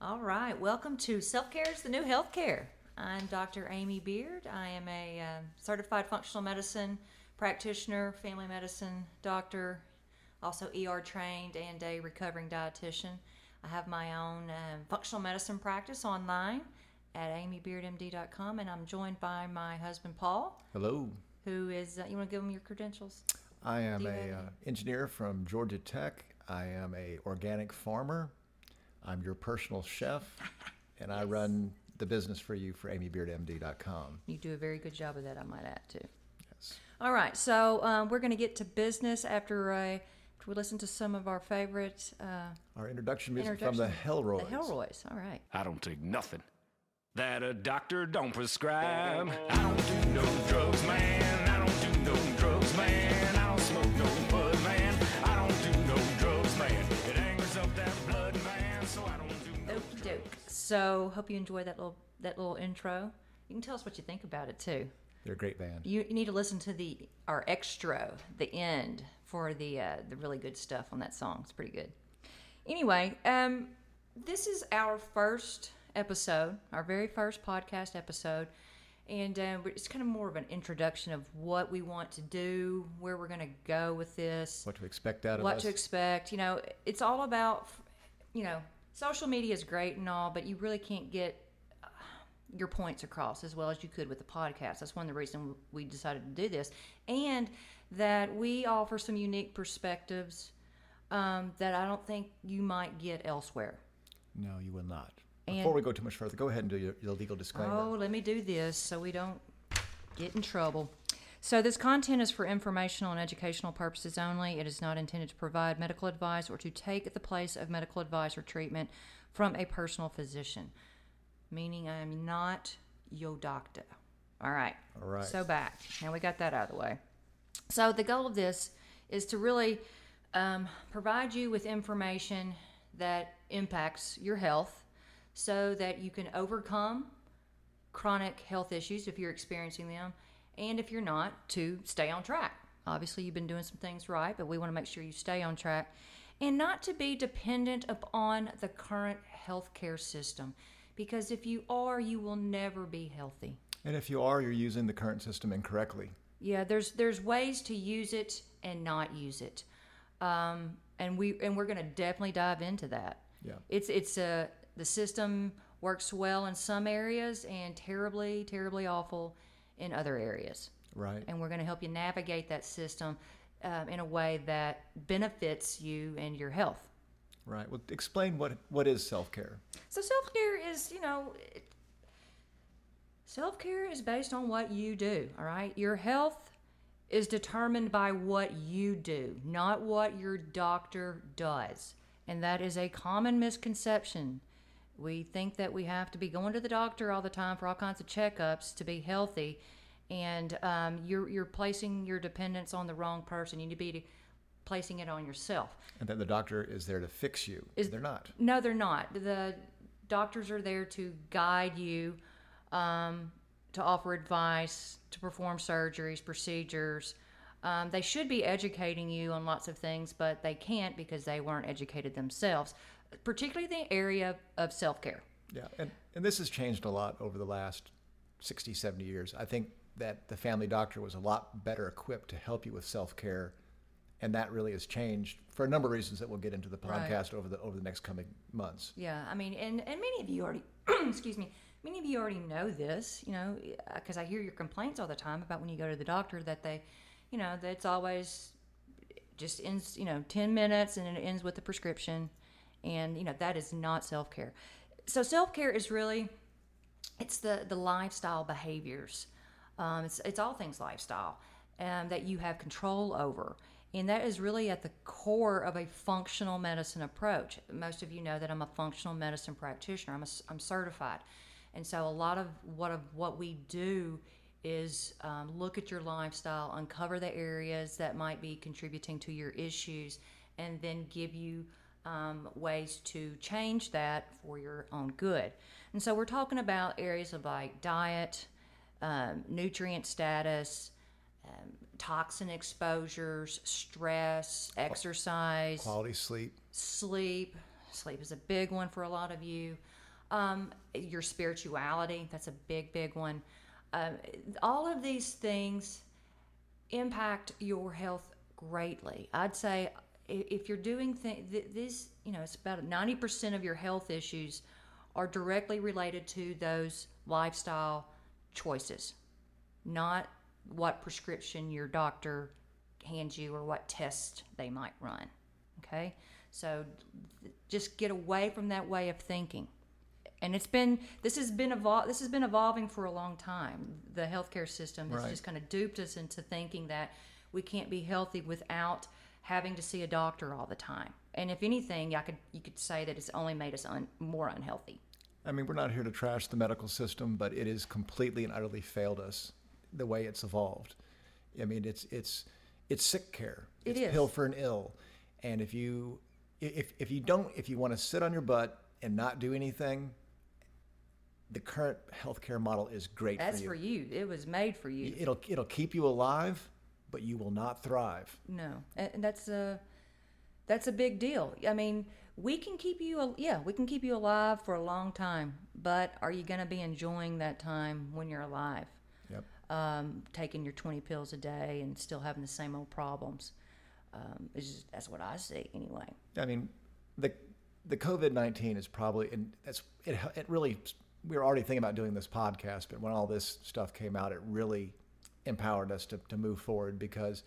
All right, welcome to Self Care is the New Healthcare. I'm Dr. Amy Beard. I am a uh, certified functional medicine practitioner, family medicine doctor, also ER trained, and a recovering dietitian. I have my own um, functional medicine practice online at amybeardmd.com, and I'm joined by my husband Paul, Hello. who is. Uh, you want to give him your credentials? I am a uh, engineer from Georgia Tech. I am a organic farmer. I'm your personal chef, and I run the business for you for amybeardmd.com. You do a very good job of that, I might add too. Yes. All right, so um, we're going to get to business after, uh, we listen to some of our favorite uh, Our introduction music from the Hellroys. The Hellroys. All right. I don't take nothing that a doctor don't prescribe. I don't do no drugs, man. So hope you enjoyed that little that little intro. You can tell us what you think about it too. They're a great band. You, you need to listen to the our extra, the end for the uh, the really good stuff on that song. It's pretty good. Anyway, um, this is our first episode, our very first podcast episode, and uh, it's kind of more of an introduction of what we want to do, where we're going to go with this What to expect out of this what us. to expect. You know, it's all about, you know, social media is great and all, but you really can't get uh, your points across as well as you could with the podcast. That's one of the reasons we decided to do this, and that we offer some unique perspectives um, that I don't think you might get elsewhere. no, you will not. And- Before we go too much further, go ahead and do your, your legal disclaimer. Oh, let me do this so we don't get in trouble. So, this content is for informational and educational purposes only. It is not intended to provide medical advice or to take the place of medical advice or treatment from a personal physician, meaning I am not your doctor. All right. All right. So, back. Now we got that out of the way. So, the goal of this is to really um, provide you with information that impacts your health so that you can overcome chronic health issues if you're experiencing them, and if you're not, to stay on track. Obviously, you've been doing some things right, but we want to make sure you stay on track and not to be dependent upon the current healthcare system. Because if you are, you will never be healthy. and if you are, you're using the current system incorrectly. Yeah, there's there's ways to use it and not use it, um, and we and we're going to definitely dive into that. Yeah. It's it's a the system works well in some areas and terribly terribly awful in other areas, Right. and we're going to help you navigate that system um, in a way that benefits you and your health. Right. Well, explain what what is self care. So self care is, you know, self care is based on what you do. All right, your health is determined by what you do, not what your doctor does, and that is a common misconception. We think that we have to be going to the doctor all the time for all kinds of checkups to be healthy, and um, you're you're placing your dependence on the wrong person. You need to be placing it on yourself. And that the doctor is there to fix you. Is- They're not. No, they're not. The doctors are there to guide you, um, to offer advice, to perform surgeries, procedures. Um, they should be educating you on lots of things, but they can't because they weren't educated themselves, particularly the area of self care. Yeah, and, and this has changed a lot over the last 60, 70 years. I think that the family doctor was a lot better equipped to help you with self care, and that really has changed for a number of reasons that we'll get into the Right. podcast over the over the next coming months. Yeah, I mean, and, and many of you already, excuse me, many of you already know this, you know, uh, because I hear your complaints all the time about when you go to the doctor that they, you know, that it's always just ends, you know, 10 minutes and it ends with the prescription. And, you know, that is not self care. So self care is really, it's the, the lifestyle behaviors. Um, it's, it's all things lifestyle um, that you have control over. And that is really at the core of a functional medicine approach. Most of you know that I'm a functional medicine practitioner. I'm, a, I'm certified. And so a lot of what of what we do is um, look at your lifestyle, uncover the areas that might be contributing to your issues, and then give you um, ways to change that for your own good. And so we're talking about areas of like diet, um, nutrient status, um, toxin exposures, stress, exercise, Quality sleep. sleep, Sleep is a big one for a lot of you. Um, your spirituality, that's a big, big one. Um, all of these things impact your health greatly. I'd say if you're doing things, th- this, you know, it's about 90% of your health issues are directly related to those lifestyle choices, not what prescription your doctor hands you or what test they might run. Okay? So th- just get away from that way of thinking. And it's been this has been evol- this has been evolving for a long time. The healthcare system has Right. just kind of duped us into thinking that we can't be healthy without having to see a doctor all the time. And if anything, I could you could say that it's only made us un- more unhealthy. I mean, we're not here to trash the medical system, but it has completely and utterly failed us the way it's evolved. I mean, it's it's it's sick care. It it's is. pill for an ill, and if you if if you don't if you want to sit on your butt and not do anything, the current healthcare model is great That's for for you. you. It was made for you. It'll it'll keep you alive, but you will not thrive. No, and that's a that's a big deal. I mean, we can keep you yeah, we can keep you alive for a long time, but are you going to be enjoying that time when you're alive? Yep. Um, taking your 20 pills a day and still having the same old problems. Um, it's just, that's what I see anyway. I mean, the the COVID nineteen is probably and that's it. It really we were already thinking about doing this podcast, but when all this stuff came out, it really empowered us to to move forward because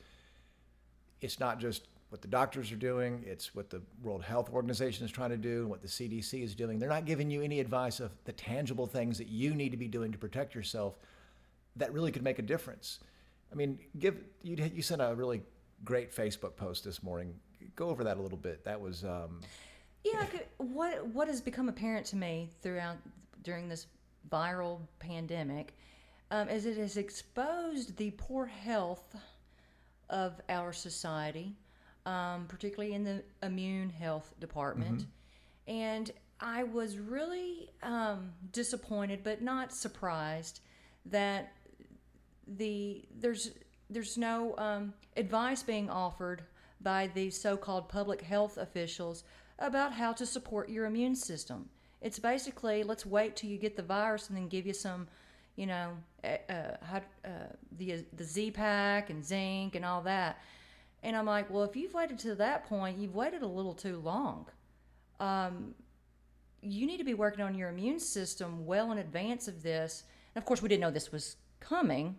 it's not just what the doctors are doing; it's what the World Health Organization is trying to do, and what the CDC is doing. They're not giving you any advice of the tangible things that you need to be doing to protect yourself that really could make a difference. I mean, give you you sent a really great Facebook post this morning. Go over that a little bit. That was um, Yeah, what what has become apparent to me throughout during this viral pandemic um, is it has exposed the poor health of our society, um, particularly in the immune health department, and I was really um, disappointed, but not surprised that the there's there's no um, advice being offered by the so-called public health officials about how to support your immune system. It's basically let's wait till you get the virus and then give you some, you know, uh, uh, uh, the the Z pack and zinc and all that. And I'm like, well, if you've waited to that point, you've waited a little too long you need to be working on your immune system well in advance of this. And of course, we didn't know this was coming.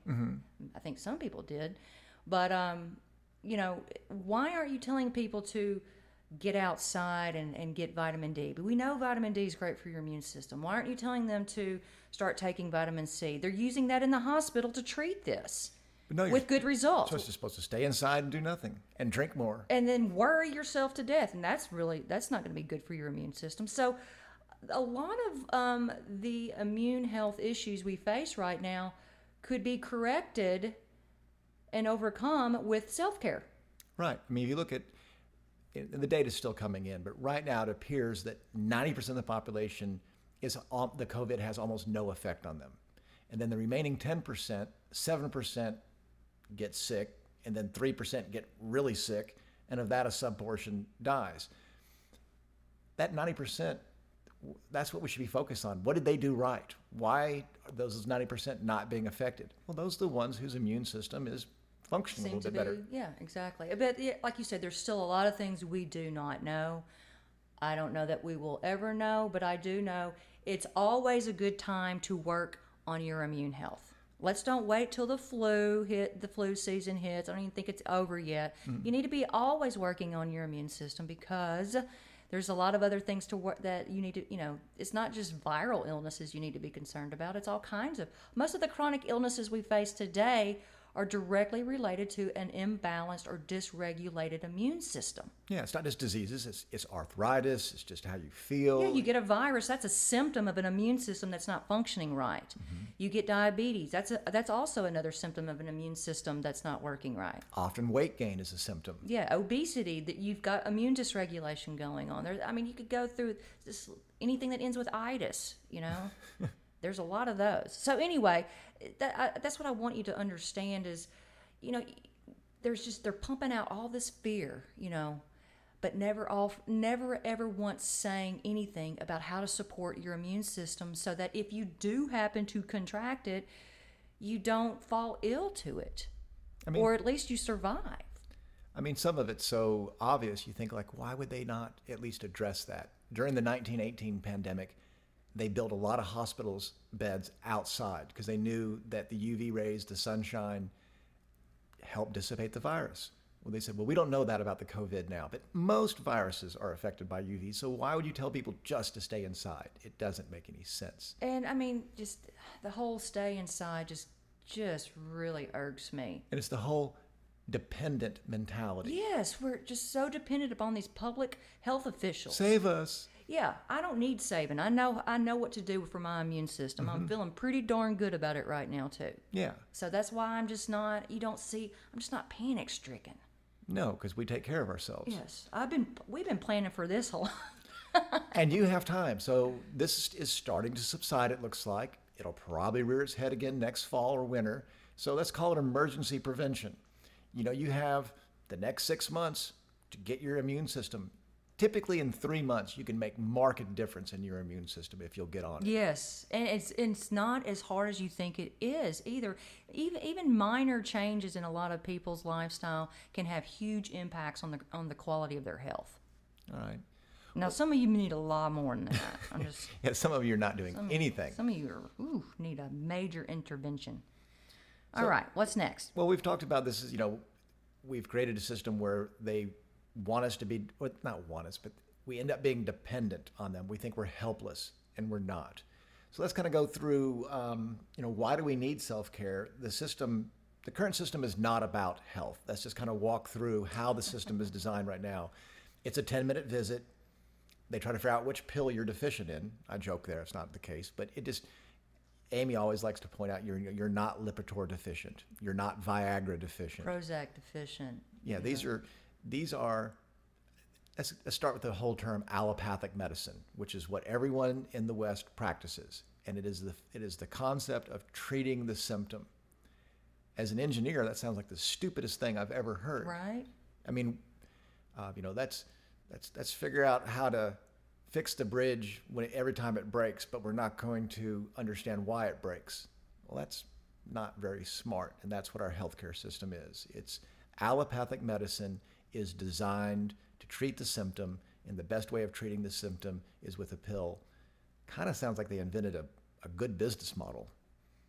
I think some people did, but um, you know, why aren't you telling people to get outside and, and get vitamin D? But we know vitamin D is great for your immune system. Why aren't you telling them to start taking vitamin C? They're using that in the hospital to treat this no, with good results. supposed to, supposed to stay inside and do nothing and drink more. and then worry yourself to death and that's really that's not going to be good for your immune system so a lot of um, the immune health issues we face right now could be corrected and overcome with self-care Right. I mean, if you look at and the is still coming in, but right now it appears that 90% of the population is the COVID has almost no effect on them. And then the remaining 10%, 7% get sick, and then 3% get really sick, and of that, a subportion dies. That 90%, that's what we should be focused on. What did they do right? Why are those 90% not being affected? Well, those are the ones whose immune system is functioning a little to bit be better. yeah exactly. But yeah, like you said there's still a lot of things we do not know. I don't know that we will ever know but i do know it's always a good time to work on your immune health. Let's don't wait till the flu hit the flu season hits. I don't even think it's over yet. Hmm. You need to be always working on your immune system because there's a lot of other things to work that you need to you know it's not just viral illnesses you need to be concerned about. It's all kinds of most of the chronic illnesses we face today are directly related to an imbalanced or dysregulated immune system. Yeah, it's not just diseases, it's, it's arthritis, it's just how you feel. Yeah, you get a virus, that's a symptom of an immune system that's not functioning right. Mm-hmm. You get diabetes, that's a, that's also another symptom of an immune system that's not working right. Often weight gain is a symptom. Yeah, obesity that you've got immune dysregulation going on. There I mean you could go through this anything that ends with itis, you know. There's a lot of those. So anyway, that, I, that's what I want you to understand is, you know, there's just they're pumping out all this fear, you know, but never off, never ever once saying anything about how to support your immune system so that if you do happen to contract it, you don't fall ill to it, I mean, or at least you survive. I mean, some of it's so obvious. You think like, why would they not at least address that? During the 1918 pandemic, they built a lot of hospitals beds outside because they knew that the UV rays, the sunshine, help dissipate the virus. Well, they said, well, we don't know that about the COVID now, but most viruses are affected by UV. So why would you tell people just to stay inside? It doesn't make any sense. And I mean, just the whole stay inside just just really irks me. And it's the whole dependent mentality. Yes, we're just so dependent upon these public health officials. Save us. Yeah, I don't need saving. I know I know what to do for my immune system. I'm mm-hmm. feeling pretty darn good about it right now too. Yeah. So that's why I'm just not. You don't see. I'm just not panic stricken. No, because we take care of ourselves. Yes, I've been. We've been planning for this whole. And you have time. So this is starting to subside, it looks like. It'll probably rear its head again next fall or winter. So let's call it emergency prevention. You know, you have the next six months to get your immune system. Typically, in three months, you can make marked difference in your immune system if you'll get on it. Yes, and it's it's not as hard as you think it is either. Even even minor changes in a lot of people's lifestyle can have huge impacts on the on the quality of their health. All right. Now, some of you need a lot more than that. I'm just Yeah, some of you are not doing anything. some of you are ooh, need a major intervention. All right, what's next? Well, we've talked about this. Is you know, we've created a system where they want us to be, well, not want us, but we end up being dependent on them. We think we're helpless, and we're not. So let's kind of go through. Um, you know, why do we need self care? The system, the current system, is not about health. Let's just kind of walk through how the system is designed right now. It's a ten minute visit. They try to figure out which pill you're deficient in. I joke there; it's not the case, but it just Amy always likes to point out you're you're not Lipitor deficient. You're not Viagra deficient. Prozac deficient. Yeah, these are these are. Let's, let's start with the whole term allopathic medicine, which is what everyone in the West practices, and it is the it is the concept of treating the symptom. As an engineer, that sounds like the stupidest thing I've ever heard. Right? I mean, uh, you know, that's that's let's figure out how to fix the bridge when every time it breaks, but we're not going to understand why it breaks. Well, that's not very smart, and that's what our healthcare system is. It's allopathic medicine is designed to treat the symptom, and the best way of treating the symptom is with a pill. Kind of sounds like they invented a, a good business model.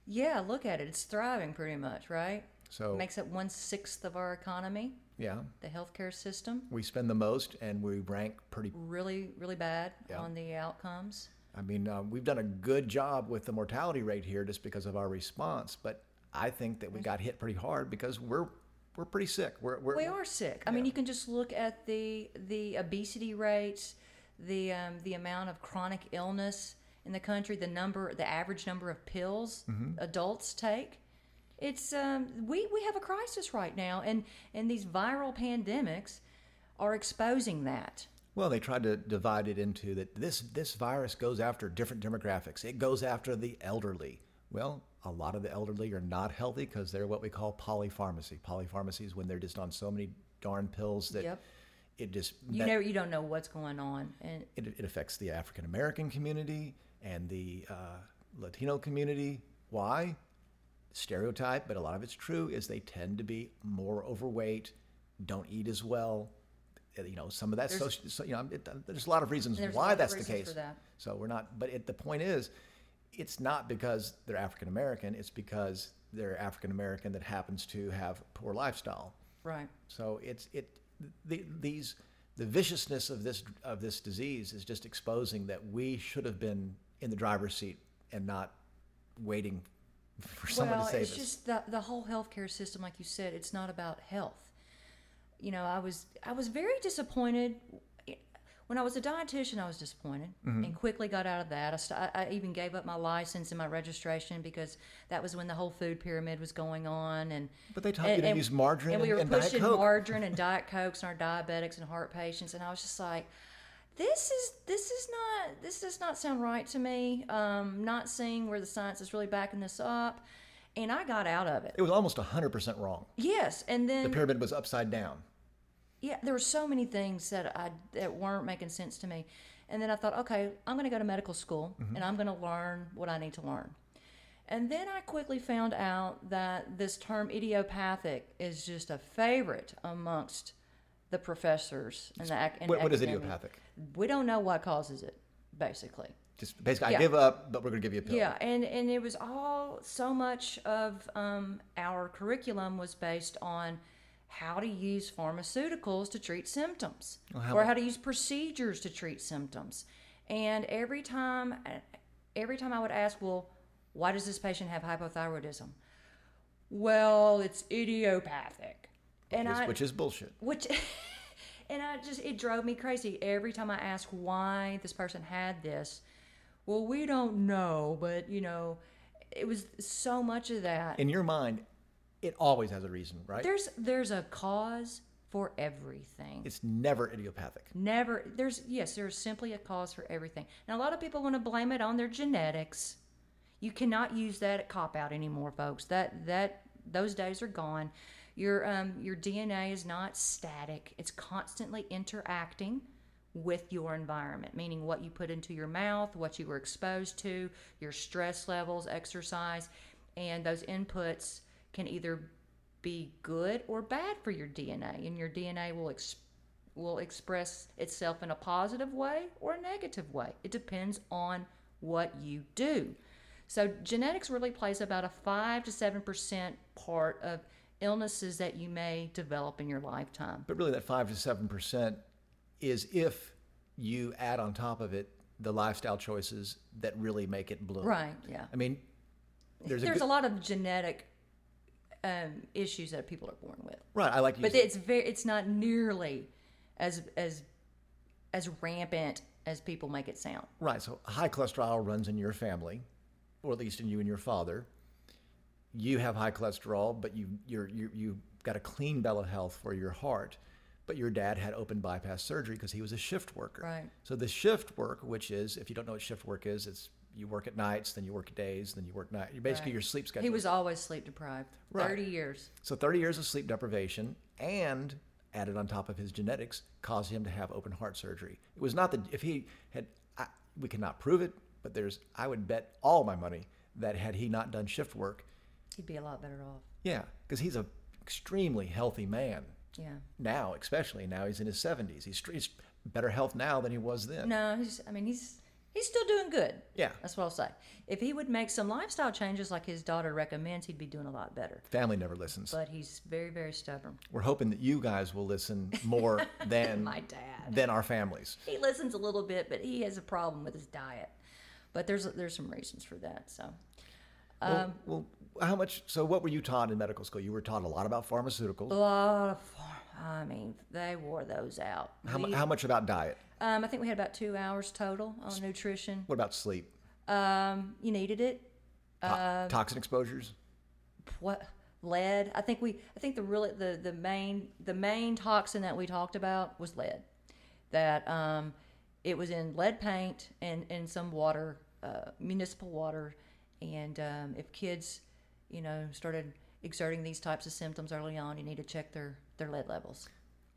Yeah, look at it. It's thriving pretty much, right? So Makes up one sixth of our economy, yeah, the healthcare system. we spend the most, and we rank pretty Really, really bad Yeah. on the outcomes. I mean, uh, we've done a good job with the mortality rate here just because of our response, but I think that we got hit pretty hard because we're we're pretty sick. We're, we're We are sick. I mean, you can just look at the the obesity rates, the um, the amount of chronic illness in the country, the number, the average number of pills adults take. It's um, we we have a crisis right now, and and these viral pandemics are exposing that. Well, they tried to divide it into that this this virus goes after different demographics. It goes after the elderly. Well, a lot of the elderly are not healthy because they're what we call polypharmacy. Polypharmacy is when they're just on so many darn pills that Yep. it just You that- never you don't know what's going on, and it, it affects the African American community and the uh, Latino community. Why? Stereotype, but a lot of it's true, is they tend to be more overweight, don't eat as well. Uh, You know, some of that social, so, you know, it, there's a lot of reasons why that's the reasons case. for that. So we're not, but it, the point is, it's not because they're African American, it's because they're African American that happens to have poor lifestyle. right. So it's it the, these the viciousness of this of this disease is just exposing that we should have been in the driver's seat and not waiting for someone well, to save it's us. just the the whole healthcare system, like you said, it's not about health. You know, I was I was very disappointed when I was a dietitian. I was disappointed Mm-hmm. and quickly got out of that. I, st- I even gave up my license and my registration because that was when the whole food pyramid was going on. And But they taught you to use margarine and we were and pushing margarine and diet cokes on our diabetics and heart patients, and I was just like this is this is not this does not sound right to me. Um, not seeing where the science is really backing this up, and I got out of it. it was almost 100% wrong. Yes, and then The pyramid was upside down. Yeah, there were so many things that I that weren't making sense to me. And then I thought, okay, I'm going to go to medical school and I'm going to learn what I need to learn. And then I quickly found out that this term idiopathic is just a favorite amongst the professors and the ac- and What, what is idiopathic? We don't know what causes it, basically. Just basically, I give up, but we're going to give you a pill. Yeah, and and it was all so much of um, our curriculum was based on how to use pharmaceuticals to treat symptoms, how or how to use procedures to treat symptoms. And every time, every time I would ask, well, why does this patient have hypothyroidism? Well, it's idiopathic, and Which- I which is bullshit. which and i just it drove me crazy every time i asked why this person had this well we don't know but you know it was so much of that In your mind, it always has a reason, right? there's there's a cause for everything. It's never idiopathic. never there's yes there's simply a cause for everything. Now a lot of people want to blame it on their genetics. You cannot use that cop out anymore folks. That that those days are gone. Your um your dna is not static. It's constantly interacting with your environment meaning what you put into your mouth what you were exposed to your stress levels exercise and those inputs can either be good or bad for your dna and your dna will ex- will express itself in a positive way or a negative way. It depends on what you do. So genetics really plays about a 5 to 7% part of illnesses that you may develop in your lifetime. But really, that five to seven percent is if you add on top of it the lifestyle choices that really make it bloom. Right, yeah. I mean, there's, There's, a, good, a lot of genetic um, issues that people are born with. right. I like But it's very it's not nearly as as as rampant as people make it sound. Right. So high cholesterol runs in your family, or at least in you and your father. You have high cholesterol, but you you're, you you got a clean bill of health for your heart. But your dad had open bypass surgery because he was a shift worker. Right. So the shift work, which is, if you don't know what shift work is, it's you work at nights, then you work days, then you work night. You Basically, Right. your sleep schedule. He was always sleep deprived. Right. 30 years. So 30 years of sleep deprivation and added on top of his genetics caused him to have open heart surgery. It was not that if he had, I, we cannot prove it, but there's, I would bet all my money that had he not done shift work, He'd be a lot better off. yeah, because he's a extremely healthy man Yeah. now, especially now he's in his 70s. He's, he's better health now than he was then. No, he's. I mean, he's he's still doing good. Yeah. That's what I'll say. If he would make some lifestyle changes like his daughter recommends, he'd be doing a lot better. Family never listens. But he's very, very stubborn. We're hoping that you guys will listen more than My dad. than our families. He listens a little bit, but he has a problem with his diet. But there's there's some reasons for that. So well, um, well, how much? So, what were you taught in medical school? You were taught a lot about pharmaceuticals. a lot of. I mean, they wore those out. How, We- how much about diet? Um, I think we had about two hours total on nutrition. What about sleep? Um, you needed it. To- Um, toxin exposures? what lead i think we i think the really the the main the main toxin that we talked about was lead that um it was in lead paint and in some water uh, municipal water and um, if kids you know started exerting these types of symptoms early on you need to check their their lead levels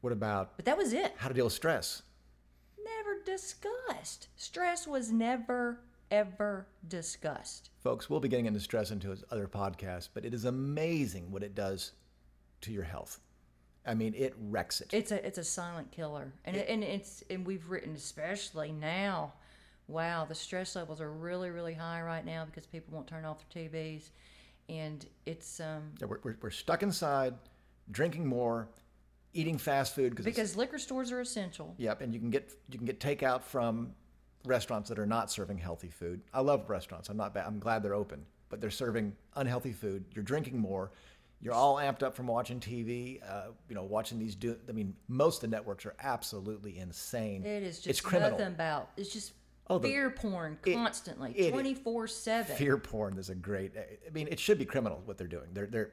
What about but that was it how to deal with stress? Discussed stress was never ever discussed Folks, we'll be getting into stress into his other podcasts, but it is amazing what it does to your health. I mean, it wrecks it. It's a it's a silent killer, and it, and it's and we've written especially now. Wow, the stress levels are really really high right now because people won't turn off their TVs, and it's um Yeah, we're, we're, we're stuck inside, drinking more, eating fast food because because liquor stores are essential. Yep, and you can get you can get takeout from restaurants that are not serving healthy food. I love restaurants. I'm not bad. I'm glad they're open, but they're serving unhealthy food. You're drinking more. You're all amped up from watching TV. Uh, you know, watching these. Do I mean most of the networks are absolutely insane. It is just it's criminal. nothing about it's just Oh, the- fear porn constantly, twenty four seven. Fear porn is a great. I mean, it should be criminal what they're doing. They're they're.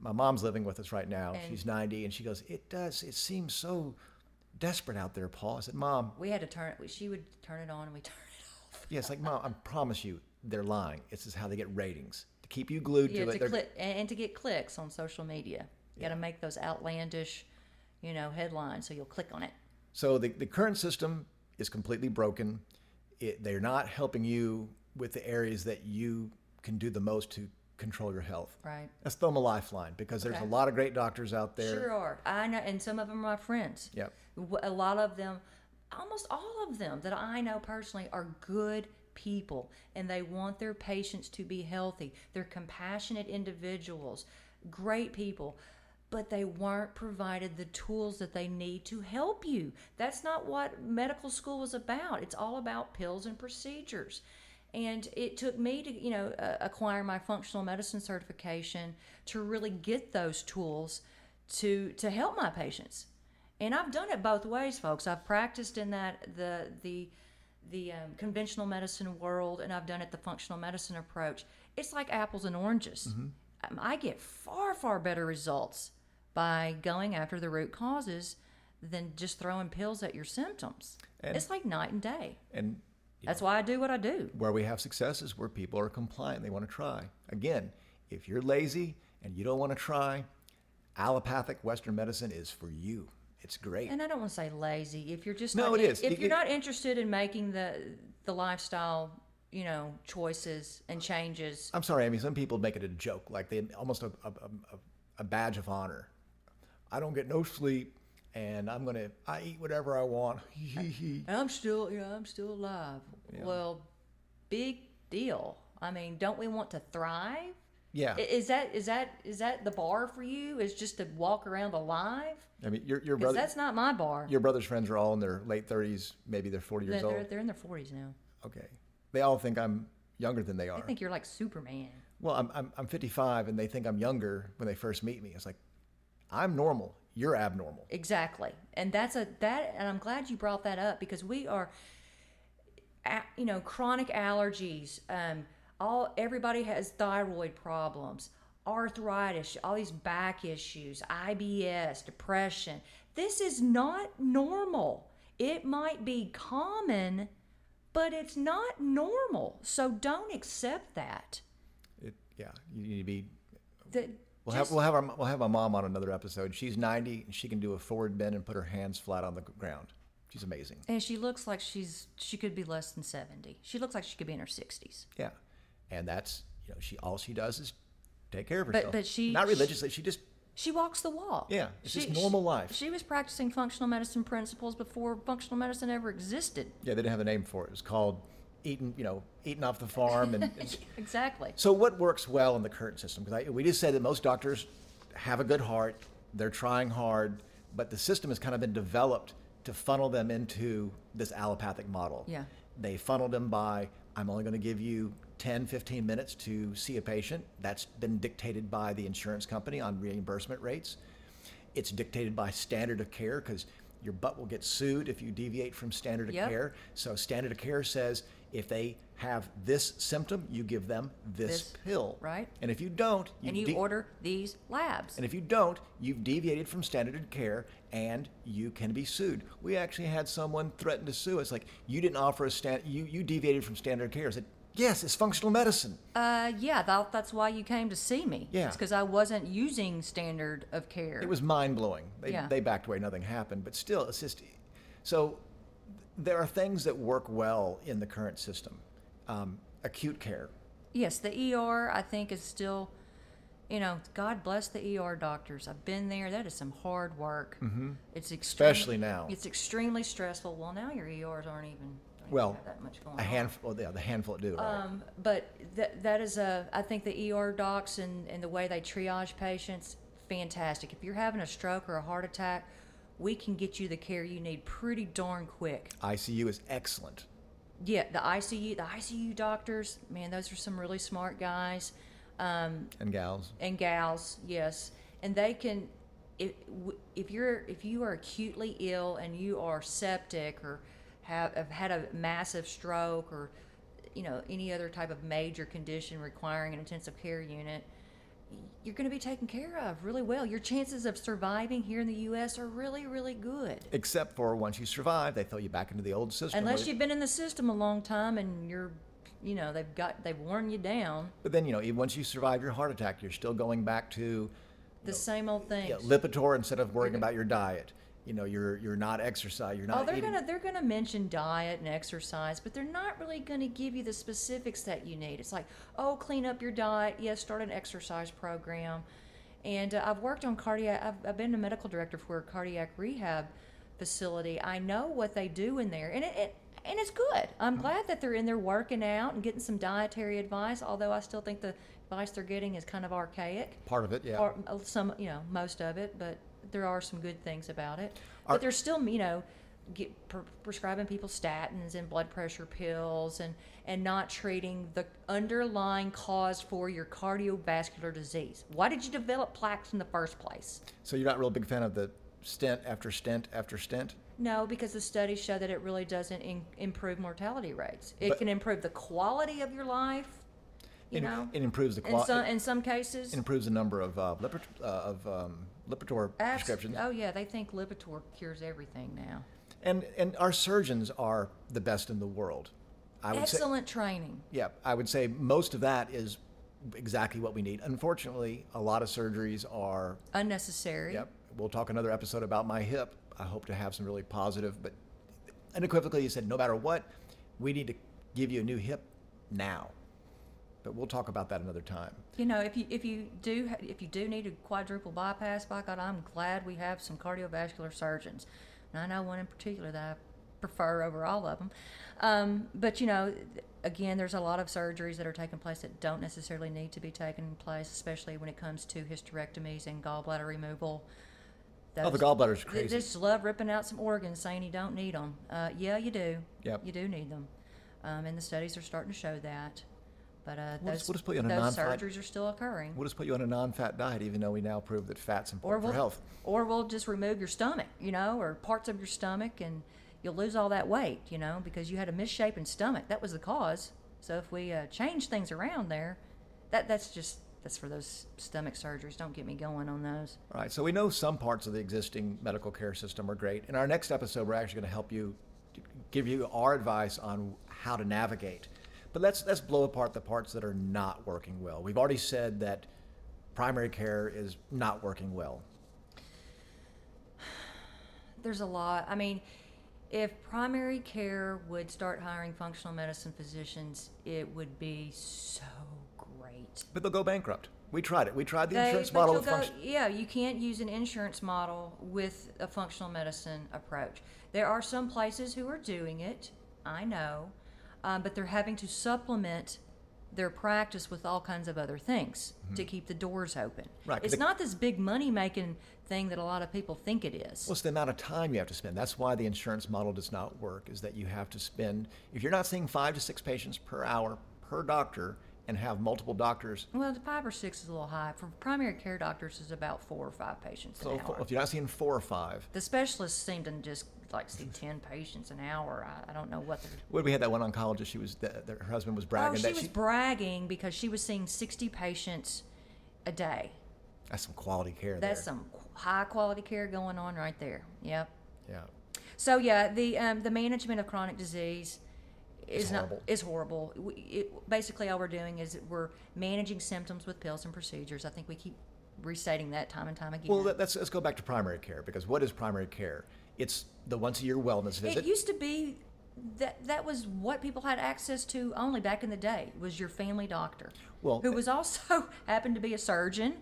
My mom's living with us right now. And- She's 90, and she goes, "It does. It seems so desperate out there, Paul." I said, "Mom, We had to turn it. She would turn it on, and we turn it off. Yes, like mom, I promise you, they're lying. This is how they get ratings to keep you glued Yeah, to to it. Click and to get clicks on social media. You got to make those outlandish you know, headlines so you'll click on it. So the, the current system is completely broken. It, they're not helping you with the areas that you can do the most to control your health. Right. Let's throw them a lifeline because there's Okay. a lot of great doctors out there. Sure are. I know, and some of them are my friends. Yep. A lot of them, almost all of them that I know personally, are good people, and they want their patients to be healthy. They're compassionate individuals, great people, but they weren't provided the tools that they need to help you. That's not what medical school was about. It's all about pills and procedures. And it took me to, you know, uh, acquire my functional medicine certification to really get those tools to to help my patients. And I've done it both ways, folks. I've practiced in that the the the um, conventional medicine world, and I've done it the functional medicine approach. It's like apples and oranges. Um, I get far far better results by going after the root causes than just throwing pills at your symptoms. And- it's like night and day. And That's why I do what I do. where we have successes, where people are compliant, they want to try. Again, if you're lazy and you don't want to try, allopathic Western medicine is for you. It's great. And I don't want to say lazy. If you're just No, not, it is. If It- you're it- not interested in making the the lifestyle, you know, choices and changes, I'm sorry, I mean Some people make it a joke, like they almost a, a, a, a badge of honor. I don't get no sleep, and I'm gonna I eat whatever I want. I'm still, know, I'm still alive. Well, big deal. I mean, don't we want to thrive? yeah, Is that is that is that the bar for you? Is just to walk around alive? I mean your your brother that's not my bar. your brother's friends are all in their late 30s, maybe they're 40 years They're, they're, old. they're in their forties now. Okay, they all think I'm younger than they are. I think you're like Superman. Well, I'm, I'm, I'm 55 and they think I'm younger when they first meet me. It's like, I'm normal. You're abnormal. Exactly, and that's a that, and I'm glad you brought that up because we are, you know, chronic allergies. Um, all everybody has thyroid problems, arthritis, all these back issues, IBS, depression. This is not normal. It might be common, but it's not normal. So don't accept that. It, yeah, you need to be. That We'll have, we'll, have our, we'll have my mom on another episode. She's 90 and she can do a forward bend and put her hands flat on the ground. She's amazing. and she looks like she's she could be less than 70. She looks like she could be in her 60s. Yeah. And that's, you know, she all she does is take care of herself. but but she- Not religiously. She just, She walks the walk. Yeah, it's just She- normal life. She was practicing functional medicine principles before functional medicine ever existed. yeah, they didn't have a name for it. It was called eating, you know, eating off the farm. And, Exactly. So, what works well in the current system? Because we just said that most doctors have a good heart, they're trying hard, but the system has kind of been developed to funnel them into this allopathic model. Yeah. They funneled them by, I'm only going to give you 10, 15 minutes to see a patient. That's been dictated by the insurance company on reimbursement rates. It's dictated by standard of care because your butt will get sued if you deviate from standard of Yep. care. So, standard of care says if they have this symptom, you give them this, This, pill. right. And if you don't, and you de- order these labs. and if you don't, you've deviated from standard of care and you can be sued. We actually had someone threaten to sue us like you didn't offer a stand you you deviated from standard of care. I said, "Yes, it's functional medicine." Uh, yeah, that, that's why you came to see me. Yeah. It's because I wasn't using standard of care. It was mind-blowing. They Yeah. they backed away, nothing happened, but still it's just so there are things that work well in the current system. Um, acute care. Yes, the ER I think is still, you know, God bless the ER doctors. I've been there. That is some hard work. Mm-hmm. It's extreme- Especially now. It's extremely stressful. Well, now your ERs aren't even. Well, that much going a on. handful, yeah, the handful do. Right? Um, but that that is a I think the ER docs and, and the way they triage patients fantastic. If you're having a stroke or a heart attack, we can get you the care you need pretty darn quick. ICU is excellent. Yeah, the ICU the ICU doctors, man, those are some really smart guys um, And gals. and gals. Yes, and they can. If, if you're if you are acutely ill and you are septic or have, have had a massive stroke or you know any other type of major condition requiring an intensive care unit, you're going to be taken care of really well. Your chances of surviving here in the U.S. are really really good. Except for once you survive, they throw you back into the old system. Unless you've been in the system a long time and you're, you know, they've got they've worn you down. But then, you know, once you survive your heart attack, you're still going back to The same old thing. Yeah, Lipitor instead of worrying about your diet. You know, you're you're not exercise. You're not Oh, they're eating. gonna they're gonna mention diet and exercise, but they're not really gonna give you the specifics that you need. It's like, oh, clean up your diet. Yes, start an exercise program. And uh, I've worked on cardiac. I've, I've been a medical director for a cardiac rehab facility. I know what they do in there, and it, it and it's good. I'm glad that they're in there working out and getting some dietary advice. Although I still think the advice they're getting is kind of archaic Part of it, yeah. or uh, some, you know, most of it, but there are some good things about it. Are- but there's still, you know, get, pre- prescribing people statins and blood pressure pills and, and not treating the underlying cause for your cardiovascular disease. Why did you develop plaques in the first place? so you're not a real big fan of the stent after stent after stent. No, because the studies show that it really doesn't in, improve mortality rates. It But- can improve the quality of your life, you it, know, it improves the quality. some, in some cases. it improves the number of uh, uh, of um, Lipitor Abs- prescriptions. Oh, yeah, they think Lipitor cures everything now. And and our surgeons are the best in the world. I would say, Excellent training. yeah, I would say most of that is exactly what we need. Unfortunately, a lot of surgeries are. Unnecessary. Yep, we'll talk another episode about my hip. I hope to have some really positive, but unequivocally, you said no matter what, we need to give you a new hip now. But we'll talk about that another time. You know, if you if you do if you do need a quadruple bypass, by God, I'm glad we have some cardiovascular surgeons. And I know one in particular that I prefer over all of them. Um, but you know, again, there's a lot of surgeries that are taking place that don't necessarily need to be taking place, especially when it comes to hysterectomies and gallbladder removal. Oh, the Those- gallbladder's They crazy. just love ripping out some organs, saying you don't need them. Uh, yeah, you do. Yep. You do need them, um, and the studies are starting to show that. But uh, We'll those, just- we'll just put you on a those non-fat- surgeries are still occurring. We'll just put you on a non-fat diet, even though we now prove that fat's Or important we'll, for health. or we'll just remove your stomach, you know, or parts of your stomach, and you'll lose all that weight, you know, because you had a misshapen stomach. That was the cause. So if we uh, change things around there, that that's just that's for those stomach surgeries. Don't get me going on those. All right, so we know some parts of the existing medical care system are great. In our next episode, we're actually going to help you, give you our advice on how to navigate. But let's let's blow apart the parts that are not working well. We've already said that primary care is not working well. There's a lot. I mean, if primary care would start hiring functional medicine physicians, it would be so great. But they'll go bankrupt. We tried it. We tried the They- insurance model with go- function. Yeah, you can't use an insurance model with a functional medicine approach. There are some places who are doing it, I know, um, but they're having to supplement their practice with all kinds of other things to keep the doors open. Mm-hmm. Right, It's they- not this big money making thing that a lot of people think it is. Well, it's the amount of time you have to spend. That's why the insurance model does not work. Is that you have to spend if you're not seeing five to six patients per hour per doctor and have multiple doctors. Well, the five or six is a little high. For primary care doctors, is about four or five patients So an hour. if you're not seeing four or five, the specialists seem to just like see ten patients an hour. I, I don't know what they're When we had that one oncologist, she was that her husband was bragging oh, she that was she bragging because she was seeing 60 patients a day. that's some quality care. That's there. some high quality care going on right there. Yep. yeah. So yeah, the um, the management of chronic disease is It's not horrible. is horrible. We, it, basically, all we're doing is we're managing symptoms with pills and procedures. I think we keep restating that time and time again. Well, let- let's let's go back to primary care because what is primary care? It's the once a year wellness visit. It used to be that that was what people had access to only back in the day was your family doctor, Well, who was also happened to be a surgeon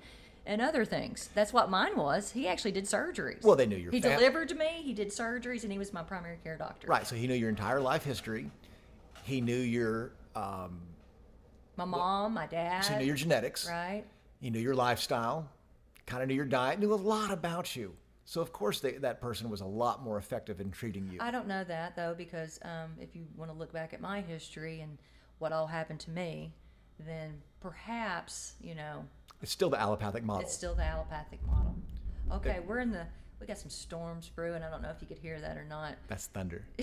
and other things. That's what mine was. He actually did surgeries. Well, they knew your He fam- delivered to me. He did surgeries, and he was my primary care doctor. right. So he knew your entire life history. He knew your um, My mom, my dad. so he knew your genetics. right. He knew your lifestyle. Kind of knew your diet. Knew a lot about you. So of course they, that person was a lot more effective in treating you. I don't know that though, because um, if you want to look back at my history and what all happened to me, then perhaps you know it's still the allopathic model. It's still the allopathic model. Okay, we're in the. We got some storms brewing. I don't know if you could hear that or not. That's thunder.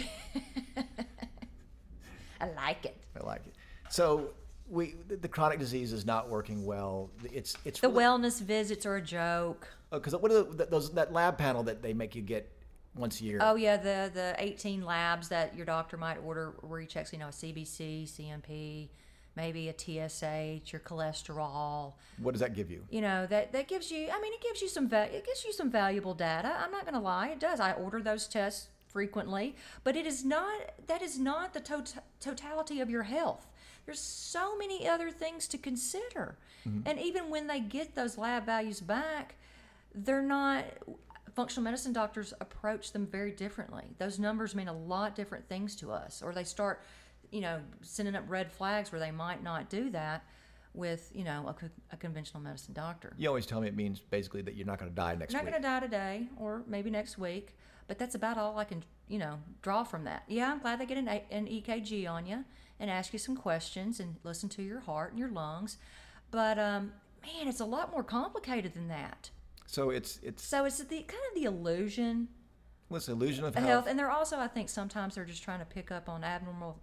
I like it. I like it. So we the, the chronic disease is not working well. It's it's The wellness visits are a joke. Uh, because what are the, those that lab panel that they make you get once a year? Oh yeah, the the 18 labs that your doctor might order where he checks, you know, a CBC, CMP, maybe a TSH, your cholesterol. What does that give you? You know that that gives you. I mean, it gives you some va- it gives you some valuable data. I'm not going to lie, it does. I order those tests frequently, but it is not. That is not the tot- totality of your health. There's so many other things to consider, mm-hmm. and even when they get those lab values back, they're not. Functional medicine doctors approach them very differently. Those numbers mean a lot different things to us, or they start, you know, sending up red flags where they might not do that with, you know, a, a conventional medicine doctor. You always tell me it means basically that you're not going to die next You're not going to die today or maybe next week, but that's about all I can, you know, draw from that. Yeah, I'm glad they get an, A- an EKG on you and ask you some questions and listen to your heart and your lungs. But um, man, it's a lot more complicated than that. So it's it's So it's the kind of the illusion what's the illusion of health? health, and they're also, I think, sometimes they're just trying to pick up on abnormal,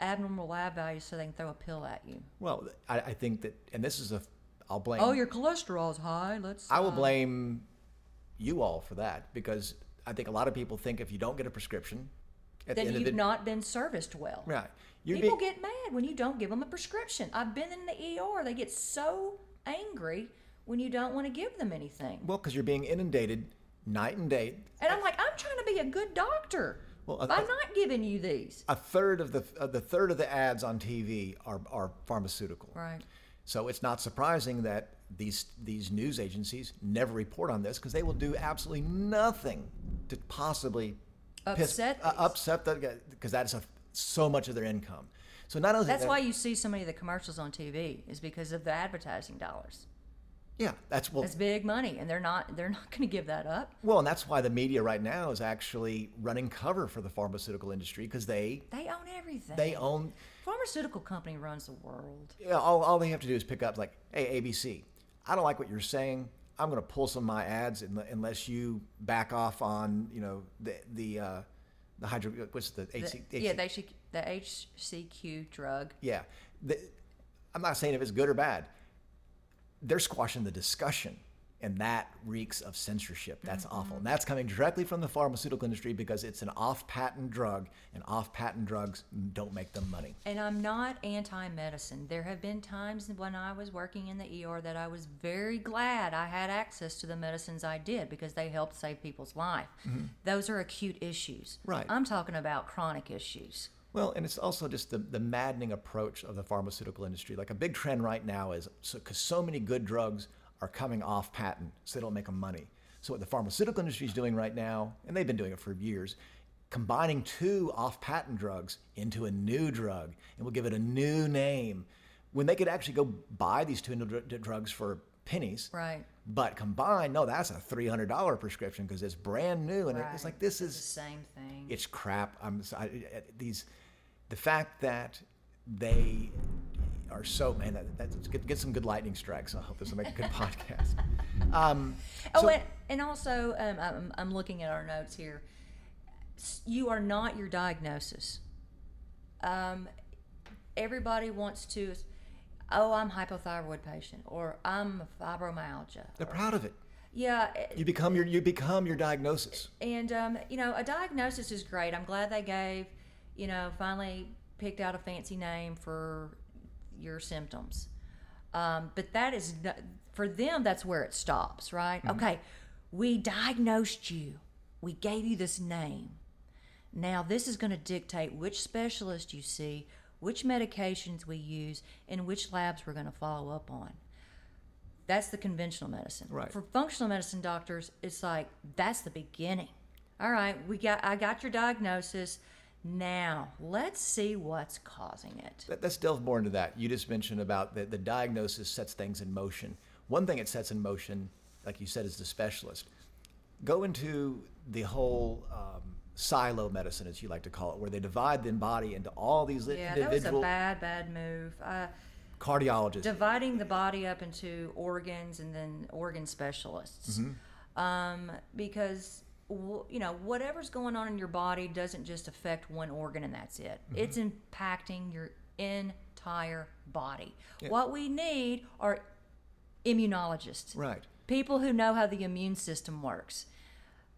abnormal lab values so they can throw a pill at you. Well, I, I think that, and this is a, I'll blame. Oh, your cholesterol's high. Let's. I will uh, blame you all for that because I think a lot of people think if you don't get a prescription, at Then the end you've the not been serviced well. right, you're People being, get mad when you don't give them a prescription. I've been in the ER. They get so angry when you don't want to give them anything. well because you're being inundated night and day. And I'm like, I'm trying to be a good doctor. Well, I- I'm not giving you these. A third of the uh, the third of the ads on TV are are pharmaceutical. Right. So it's not surprising that these these news agencies never report on this because they will do absolutely nothing to possibly piss- Upset uh, upset the because that is a, so much of their income. So not only That's that, why you see so many of the commercials on TV is because of the advertising dollars. Yeah, that's well, It's big money, and they're not they're not going to give that up. well, and that's why the media right now is actually running cover for the pharmaceutical industry because they They own everything. they own pharmaceutical company runs the world. Yeah, all, all they have to do is pick up like, hey, ABC, I don't like what you're saying. I'm going to pull some of my ads unle- unless you back off on, you know, the the uh, the hydro. What's the, The- HC, yeah, they should, the HCQ drug. yeah. The, I'm not saying if it's good or bad. They're squashing the discussion, and that reeks of censorship. That's awful. And that's coming directly from the pharmaceutical industry because it's an off-patent drug, and off-patent drugs don't make them money. And I'm not anti medicine. There have been times when I was working in the ER that I was very glad I had access to the medicines I did because they helped save people's life. Those are acute issues. Right. I'm talking about chronic issues. Well, and it's also just the, the maddening approach of the pharmaceutical industry. Like a big trend right now is because so many good drugs are coming off patent, so they don't make them money. So what the pharmaceutical industry is doing right now, and they've been doing it for years, combining two off-patent drugs into a new drug, and we'll give it a new name, when they could actually go buy these two drugs for pennies. Right. But combined, no, that's a three hundred dollar prescription because it's brand new, and it's like this The is the same thing. it's crap. I'm I- these, the fact that they are so man. That, that's get, get some good lightning strikes. I hope this will make a good podcast. Um, Oh, so- and, and also, um, I'm, I'm looking at our notes here. You are not your diagnosis. Um, everybody wants to, oh, I'm hypothyroid patient, or I'm fibromyalgia. they're proud of it. Yeah, You become your you become your diagnosis. and um, you know, a diagnosis is great. I'm glad they gave, you know, finally picked out a fancy name for your symptoms. Um, but that is for them. That's where it stops, right? Okay, we diagnosed you. We gave you this name. Now this is going to dictate which specialist you see, which medications we use, and which labs we're going to follow up on. That's the conventional medicine. Right. For functional medicine doctors, it's like that's the beginning. All right, we got I got your diagnosis. Now let's see what's causing it. Let- Let's delve more into that. You just mentioned about the, the diagnosis sets things in motion. One thing it sets in motion, like you said, is the specialist. Go into the whole um, silo medicine, as you like to call it, where they divide the body into all these li- Yeah, that was a bad, bad move. Uh, cardiologists. dividing the body up into organs and then organ specialists. Um, because you know whatever's going on in your body doesn't just affect one organ and that's it. It's impacting your entire body. What we need are immunologists. Right. people who know how the immune system works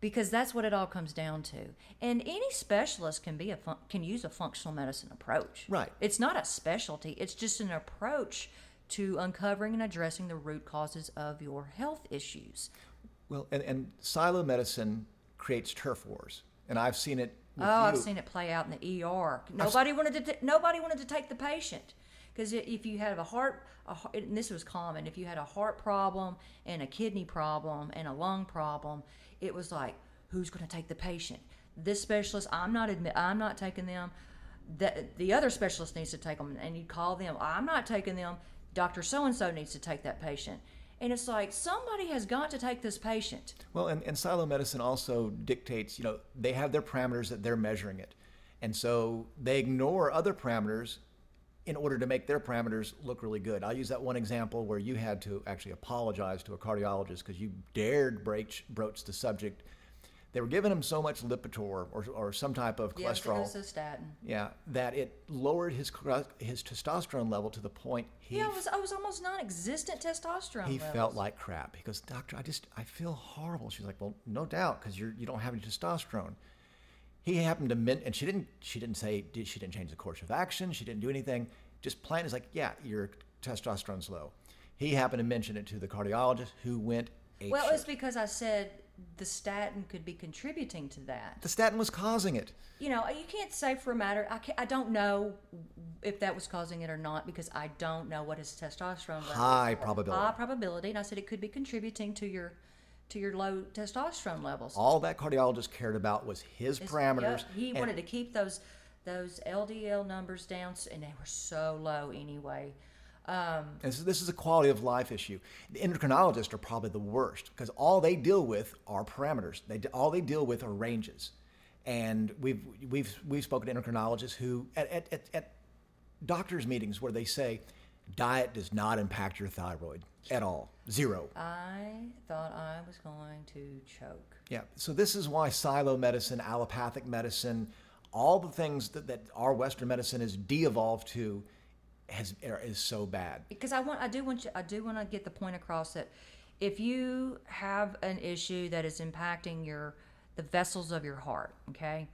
because that's what it all comes down to. And any specialist can be a fun- can use a functional medicine approach. Right. It's not a specialty. It's just an approach to uncovering and addressing the root causes of your health issues. Well, and, and silo medicine creates turf wars, and I've seen it. Oh, you. I've seen it play out in the ER. Nobody wanted to. T- nobody wanted to take the patient because if you had a heart, a, and this was common, if you had a heart problem and a kidney problem and a lung problem, it was like, who's going to take the patient? This specialist, I'm not admit, I'm not taking them. The the other specialist needs to take them, and you call them. I'm not taking them. Doctor so and so needs to take that patient, and it's like somebody has got to take this patient. Well, and, and silo medicine also dictates, you know, they have their parameters that they're measuring it. And so they ignore other parameters in order to make their parameters look really good. I'll use that one example where you had to actually apologize to a cardiologist because you dared broach, broach the subject. They were giving him so much Lipitor or, or some type of cholesterol. statin. yeah, that it lowered his his testosterone level to the point he Yeah, it was, I was almost non-existent testosterone. he levels. felt like crap. He goes, Doctor, I just, I feel horrible. She's like, Well, no doubt, because you're, you don't have any testosterone. He happened to mint, and she didn't, she didn't say, did, she didn't change the course of action. She didn't do anything. Just plain is like, yeah, your testosterone's low. He happened to mention it to the cardiologist, who went. Well, it's because I said the statin could be contributing to that. the statin was causing it. You know, you can't say for a matter. I I don't know if that was causing it or not because I don't know what his testosterone. High probability. High probability, and I said it could be contributing to your to your low testosterone levels. All that cardiologist cared about was his It's- parameters. yep, he wanted to keep those those LDL numbers down, and they were so low anyway. Um, and so this is a quality of life issue. The endocrinologists are probably the worst because all they deal with are parameters. They all they deal with are ranges. And we've we've we've spoken to endocrinologists who at, at, at, at doctors meetings where they say diet does not impact your thyroid at all. Zero. I thought I was going to choke. Yeah. So this is why silo medicine, allopathic medicine, all the things that, that our Western medicine has de-evolved to has is so bad. because I want I do want you I do want to get the point across that if you have an issue that is impacting your the vessels of your heart, okay?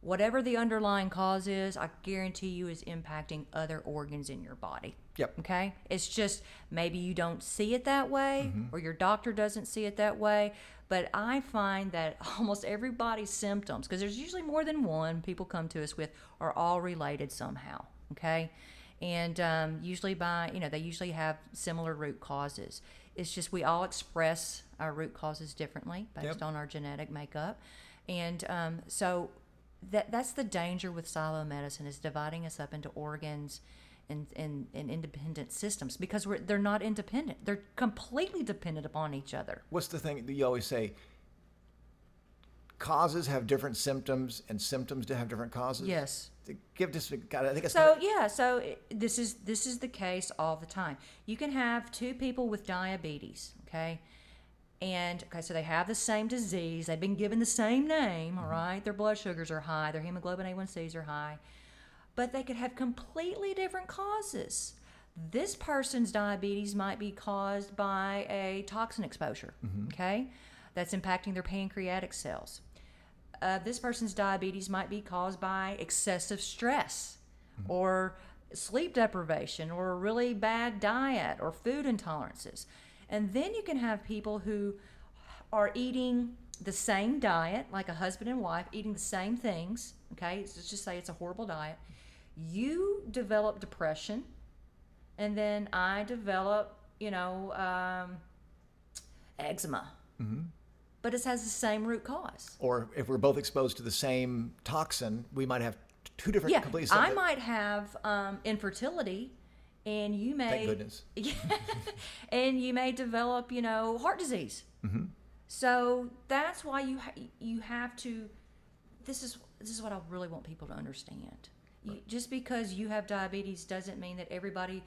Whatever the underlying cause is, I guarantee you is impacting other organs in your body. Yep. Okay? It's just maybe you don't see it that way or your doctor doesn't see it that way, but I find that almost everybody's symptoms because there's usually more than one people come to us with are all related somehow, okay? and um, usually by you know they usually have similar root causes it's just we all express our root causes differently based Yep. on our genetic makeup and um, so that that's the danger with silo medicine is dividing us up into organs and, and, and independent systems because we're, they're not independent they're completely dependent upon each other what's the thing that you always say? Causes have different symptoms, and symptoms to have different causes. yes Give just. God, I think it's. So yeah, so it- this is this is the case all the time. You can have two people with diabetes, okay, and okay, so they have the same disease. They've been given the same name, all mm-hmm. right. Their blood sugars are high. Their hemoglobin A1Cs are high, but they could have completely different causes. This person's diabetes might be caused by a toxin exposure, okay, that's impacting their pancreatic cells uh, this person's diabetes might be caused by excessive stress or sleep deprivation or a really bad diet or food intolerances. And then you can have people who are eating the same diet, like a husband and wife, eating the same things. Okay, let's just say it's a horrible diet. You develop depression, and then I develop, you know, um, eczema. But it has the same root cause. or if we're both exposed to the same toxin, we might have two different Yeah, completely I might have um, infertility, and you may. Thank goodness. and you may develop, you know, heart disease. Mm-hmm. So that's why you ha- you have to. This is this is what I really want people to understand. You, just because you have diabetes doesn't mean that everybody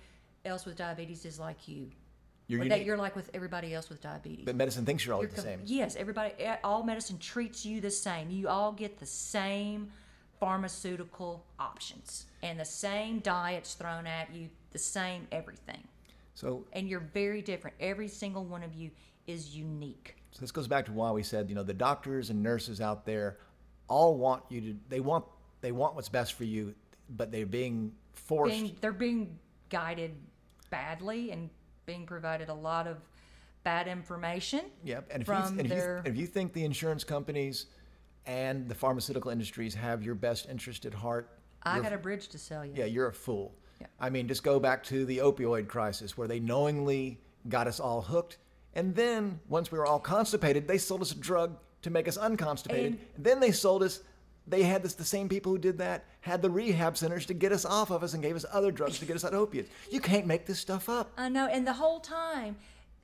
else with diabetes is like you, You're or that you're like with everybody else with diabetes. But medicine thinks you're all You're the com- same. Yes, everybody, all medicine treats you the same. You all get the same pharmaceutical options and the same diets thrown at you, the same everything. So, And you're very different. Every single one of you is unique. So this goes back to why we said, you know, the doctors and nurses out there all want you to they want they want what's best for you, but they're being forced. being they're being guided badly and being provided a lot of bad information. Yep. And if, you, and if, you, their if you think the insurance companies and the pharmaceutical industries have your best interest at heart, I got a bridge to sell you. yeah, you're a fool. Yeah. I mean, just go back to the opioid crisis where they knowingly got us all hooked. And then once we were all constipated, they sold us a drug to make us unconstipated. And- And then they sold us, they had this, the same people who did that had the rehab centers to get us off of us and gave us other drugs to get us out of opiates. You can't make this stuff up. I know, and the whole time,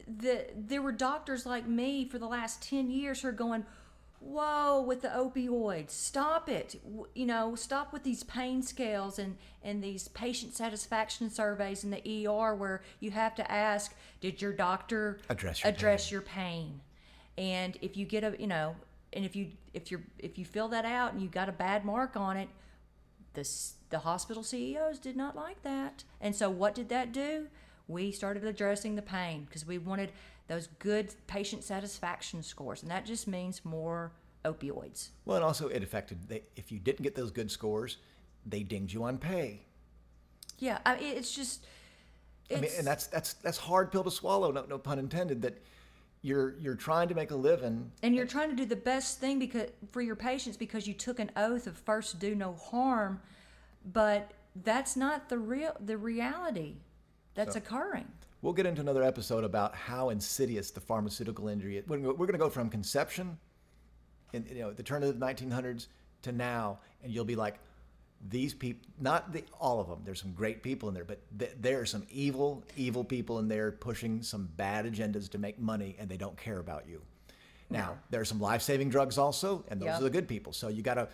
the there were doctors like me for the last ten years who are going, "Whoa, with the opioids, stop it! You know, stop with these pain scales and and these patient satisfaction surveys in the ER where you have to ask, did your doctor Address your address your pain? And if you get a, you know, and if you if you're if you fill that out and you got a bad mark on it, the the hospital CEOs did not like that. And so what did that do? We started addressing the pain because we wanted those good patient satisfaction scores, and that just means more opioids. Well, and also it affected, they, if you didn't get those good scores, they dinged you on pay. Yeah, I mean, it's just. It's, I mean, and that's that's that's hard pill to swallow. No, no pun intended. That you're you're trying to make a living. and you're trying to do the best thing because for your patients because you took an oath of first do no harm, but that's not the real the reality that's occurring. We'll get into another episode about how insidious the pharmaceutical industry is. We're going to go from conception, in you know, the turn of the 1900s to now, and you'll be like, these people, not the, all of them. There's some great people in there, but th- there are some evil, evil people in there pushing some bad agendas to make money, and they don't care about you. Now, there are some life-saving drugs also, and those Yep. are the good people. So you got to.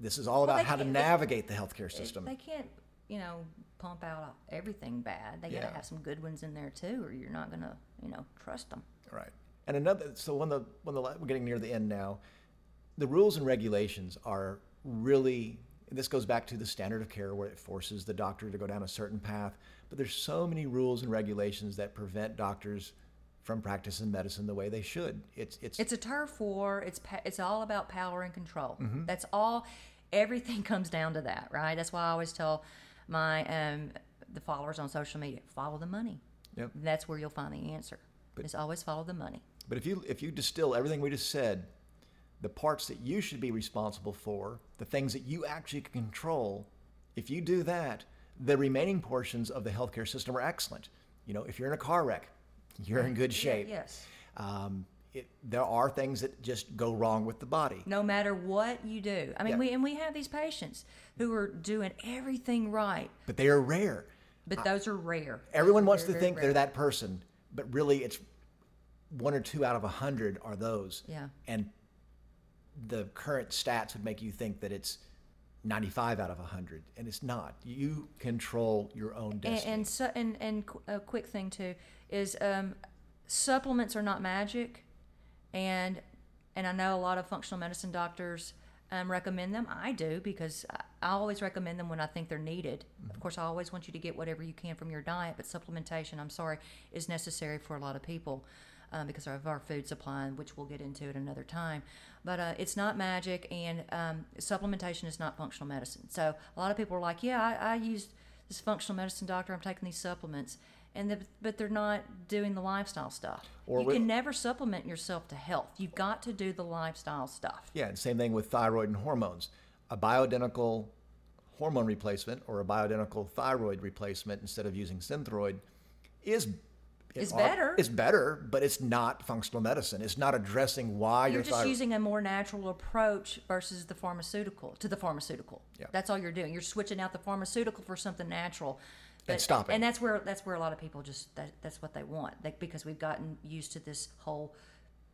This is all about how to can't- they- navigate the healthcare system. They can't, you know, pump out everything bad. They gotta have some good ones in there too, or you're not gonna, you know, trust them. Right. And another, so when the when the we're getting near the end now, the rules and regulations are really. And This goes back to the standard of care where it forces the doctor to go down a certain path. But there's so many rules and regulations that prevent doctors from practicing medicine the way they should. It's it's, It's a turf war. It's it's all about power and control. Mm-hmm. That's all. Everything comes down to that, right? That's why I always tell my um the followers on social media follow the money. Yep. That's where you'll find the answer. But, it's always follow the money. But if you if you distill everything we just said, the parts that you should be responsible for, the things that you actually can control, if you do that, the remaining portions of the healthcare system are excellent. You know, if you're in a car wreck, you're in good shape. yes. Um, it, there are things that just go wrong with the body. no matter what you do. I mean, Yeah. we and we have these patients who are doing everything right, But they are rare. but those are rare. Everyone are wants to think rare. they're that person, but really it's one or two out of a hundred are those. Yeah. And the current stats would make you think that it's 95 out of 100, and it's not. You control your own and destiny. and, so, and and a quick thing too is um, supplements are not magic, and and I know a lot of functional medicine doctors um, recommend them. I do because I, I always recommend them when I think they're needed. Of course, I always want you to get whatever you can from your diet, but supplementation, I'm sorry, is necessary for a lot of people. Um, because of our food supply, which we'll get into at another time, but uh, it's not magic, and um, supplementation is not functional medicine. So a lot of people are like, "Yeah, I, I use this functional medicine doctor. I'm taking these supplements, and the, but they're not doing the lifestyle stuff. Or you can never supplement yourself to health. You've got to do the lifestyle stuff. yeah, and same thing with thyroid and hormones. A bioidentical hormone replacement or a bioidentical thyroid replacement instead of using Synthroid is Are- better. It's better, but it's not functional medicine. It's not addressing why You're your just thyroid. using a more natural approach versus the pharmaceutical to the pharmaceutical. Yeah. That's all you're doing. You're switching out the pharmaceutical for something natural. And stopping. And that's where that's where a lot of people just that, that's what they want. Like, because we've gotten used to this whole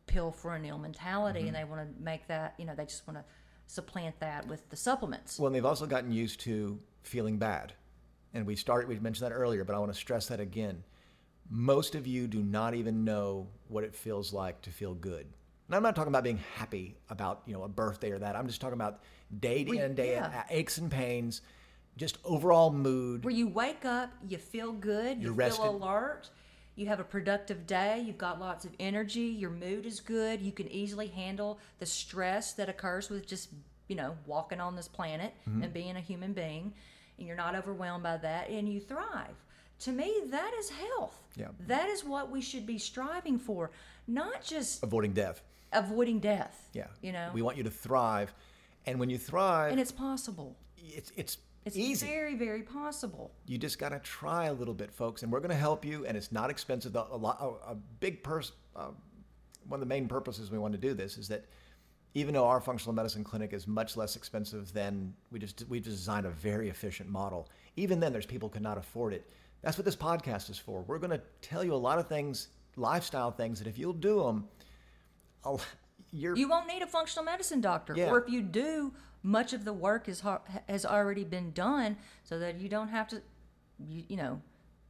pill for an ill mentality, Mm-hmm. and they want to make that you know they just want to supplant that with the supplements. Well, and they've also gotten used to feeling bad. And we started, we mentioned that earlier, but I want to stress that again. Most of you do not even know what it feels like to feel good. And I'm not talking about being happy about, you know, a birthday or that. I'm just talking about day Well, in, day yeah. out, aches and pains, just overall mood. where you wake up, you feel good, you You're feel alert, you have a productive day, you've got lots of energy, your mood is good, you can easily handle the stress that occurs with just, you know, walking on this planet Mm-hmm. and being a human being, and you're not overwhelmed by that, and you thrive. To me, that is health. Yeah. That is what we should be striving for, not just Avoiding death. avoiding death. Yeah. You know, We want you to thrive. And when you thrive, and it's possible. it's, it's, It's easy. very, very possible. You just got to try a little bit, folks, and we're going to help you. And it's not expensive. A, lot, a, a big person, uh, one of the main purposes we want to do this is that even though our functional medicine clinic is much less expensive than we just we just designed a very efficient model. Even then, there's people who cannot afford it. That's what this podcast is for. We're going to tell you a lot of things, lifestyle things, that if you'll do them, I'll, you're You won't need a functional medicine doctor, Yeah. or if you do, much of the work is has already been done, so that you don't have to, you, you know,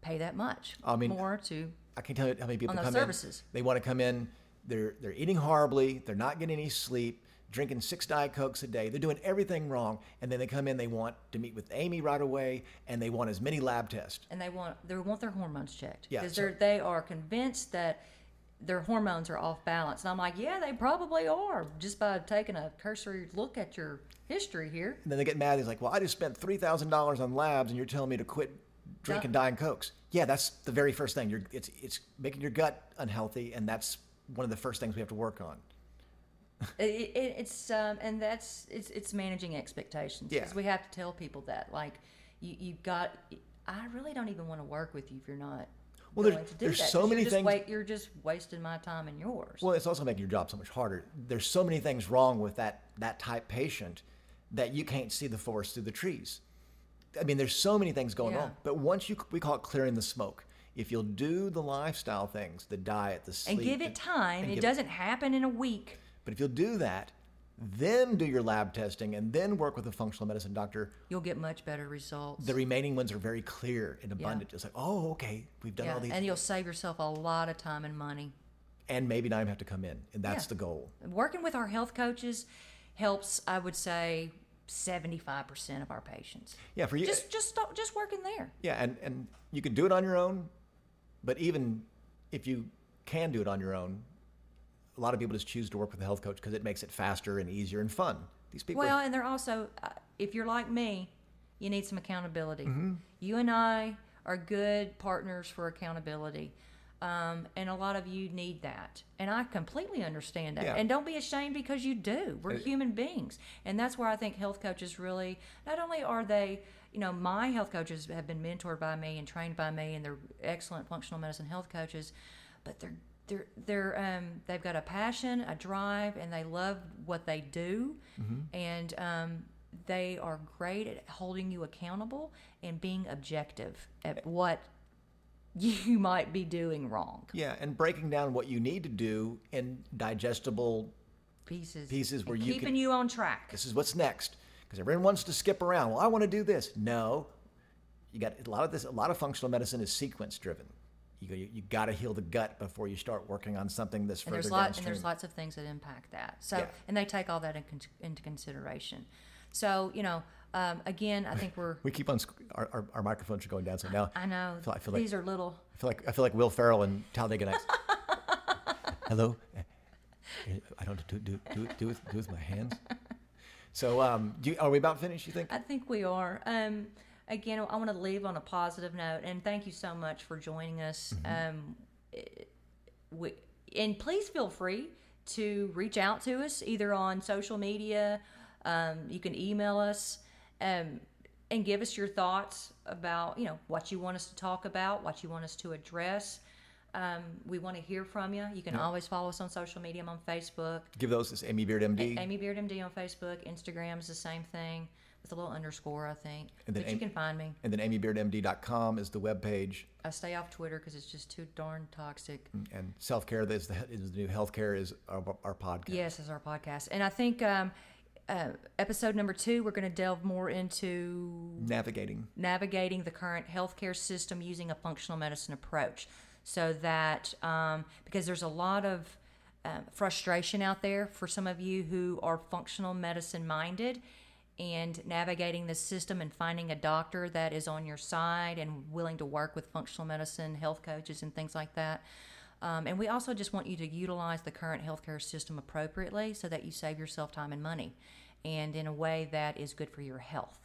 pay that much I mean, more to. I can tell you how many people come services. in. They want to come in. They're they're eating horribly. They're not getting any sleep. Drinking six diet cokes a day. They're doing everything wrong. And then they come in. They want to meet with Amy right away, and they want as many lab tests. and they want they want their hormones checked Yeah, because so- they are convinced that their hormones are off balance. And I'm like, yeah, they probably are just by taking a cursory look at your history here. And then they get mad. He's like, "Well, I just spent three thousand dollars on labs, and you're telling me to quit drinking diet cokes." Yeah, that's the very first thing. You're it's it's making your gut unhealthy, and that's one of the first things we have to work on. It, it, it's um, and that's it's it's managing expectations Yeah. because we have to tell people that like you you got. I really don't even want to work with you if you're not. Well, there's- to do there's that, so many you're just things- Wait, you're just wasting my time and yours. Well, it's also making your job so much harder. There's so many things wrong with that that type patient that you can't see the forest through the trees. I mean, there's so many things going Yeah. on. But once you, we call it clearing the smoke. If you'll do the lifestyle things, the diet, the sleep, and give it time. It doesn't happen in a week. But if you'll do that, then do your lab testing, and then work with a functional medicine doctor, You'll get much better results. the remaining ones are very clear and abundant. It's like, oh, okay, we've done yeah, all these, and you'll save yourself a lot of time and money. and maybe not even have to come in, and that's Yeah. the goal. Working with our health coaches helps. I would say. 75% of our patients. Yeah, for you, Just just stop just working there. Yeah, and, and you can do it on your own, but even if you can do it on your own, a lot of people just choose to work with a health coach because it makes it faster and easier and fun. These people, Well, and they're also, uh, if you're like me, you need some accountability. Mm-hmm. You and I are good partners for accountability. Um, and a lot of you need that. And I completely understand that. Yeah. And don't be ashamed because you do. We're human beings. And that's where I think health coaches really, not only are they, you know, my health coaches have been mentored by me and trained by me, and they're excellent functional medicine health coaches, but they're they're they're um, they've got a passion, a drive, and they love what they do, and um, they are great at holding you accountable and being objective at what you might be doing wrong. yeah, and breaking down what you need to do in digestible. Pieces, Pieces where you keeping can- you on track. This is what's next because everyone wants to skip around. Well, I want to do this. No, you got a lot of this. A lot of functional medicine is sequence driven. You you, you got to heal the gut before you start working on something that's and further there's lot, and there's lots of things that impact that. So, Yeah. and they take all that in, into consideration. So, you know, um, again, I think we're. we keep on sc- our, our, our microphones are going down. So now I know I feel, I feel like these are little. I feel like I feel like Will Ferrell and Talladega Nights. Hello, I don't do do do do with, do with my hands. So, um, do you, are we about finished? You think? I think we are. Um, again, I want to leave on a positive note, and thank you so much for joining us. Um, we, and please feel free to reach out to us either on social media. Um, you can email us um, and give us your thoughts about you know what you want us to talk about, what you want us to address. Um, we want to hear from you. You can always follow us on social media. I'm on Facebook. Give those this Amy Beard MD. Amy Beard MD on Facebook. Instagram is the same thing with a little underscore, I think. And then but you Amy- can find me. And then AmyBeardMD.com is the webpage. I stay off Twitter because it's just too darn toxic. And self care is the is the new healthcare is our, our podcast. Yes, is our podcast, and I think um, uh, episode number two, we're going to delve more into Navigating. navigating the current healthcare system using a functional medicine approach so that um, because there's a lot of um, frustration out there for some of you who are functional medicine minded and navigating the system and finding a doctor that is on your side and willing to work with functional medicine, health coaches, and things like that. Um, and we also just want you to utilize the current healthcare system appropriately so that you save yourself time and money and in a way that is good for your health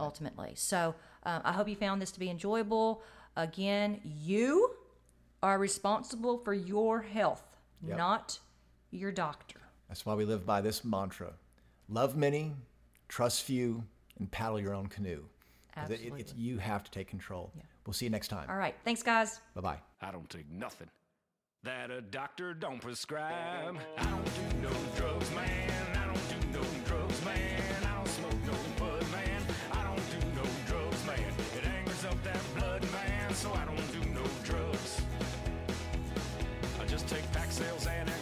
ultimately. So uh, I hope you found this to be enjoyable. Again, you are responsible for your health, Yep. not your doctor. That's why we live by this mantra love many, trust few, and paddle your own canoe. 'Cause it- it- Absolutely. you have to take control. We'll see you next time. All right. Thanks, guys. Bye bye. I don't take nothing that a doctor don't prescribe. I don't do no drugs, man. I don't do no drugs, man. I don't smoke no bud, man. I don't do no drugs, man. It angers up that blood, man. So I don't do no drugs. I just take Paxil, Xanax, Zoloft,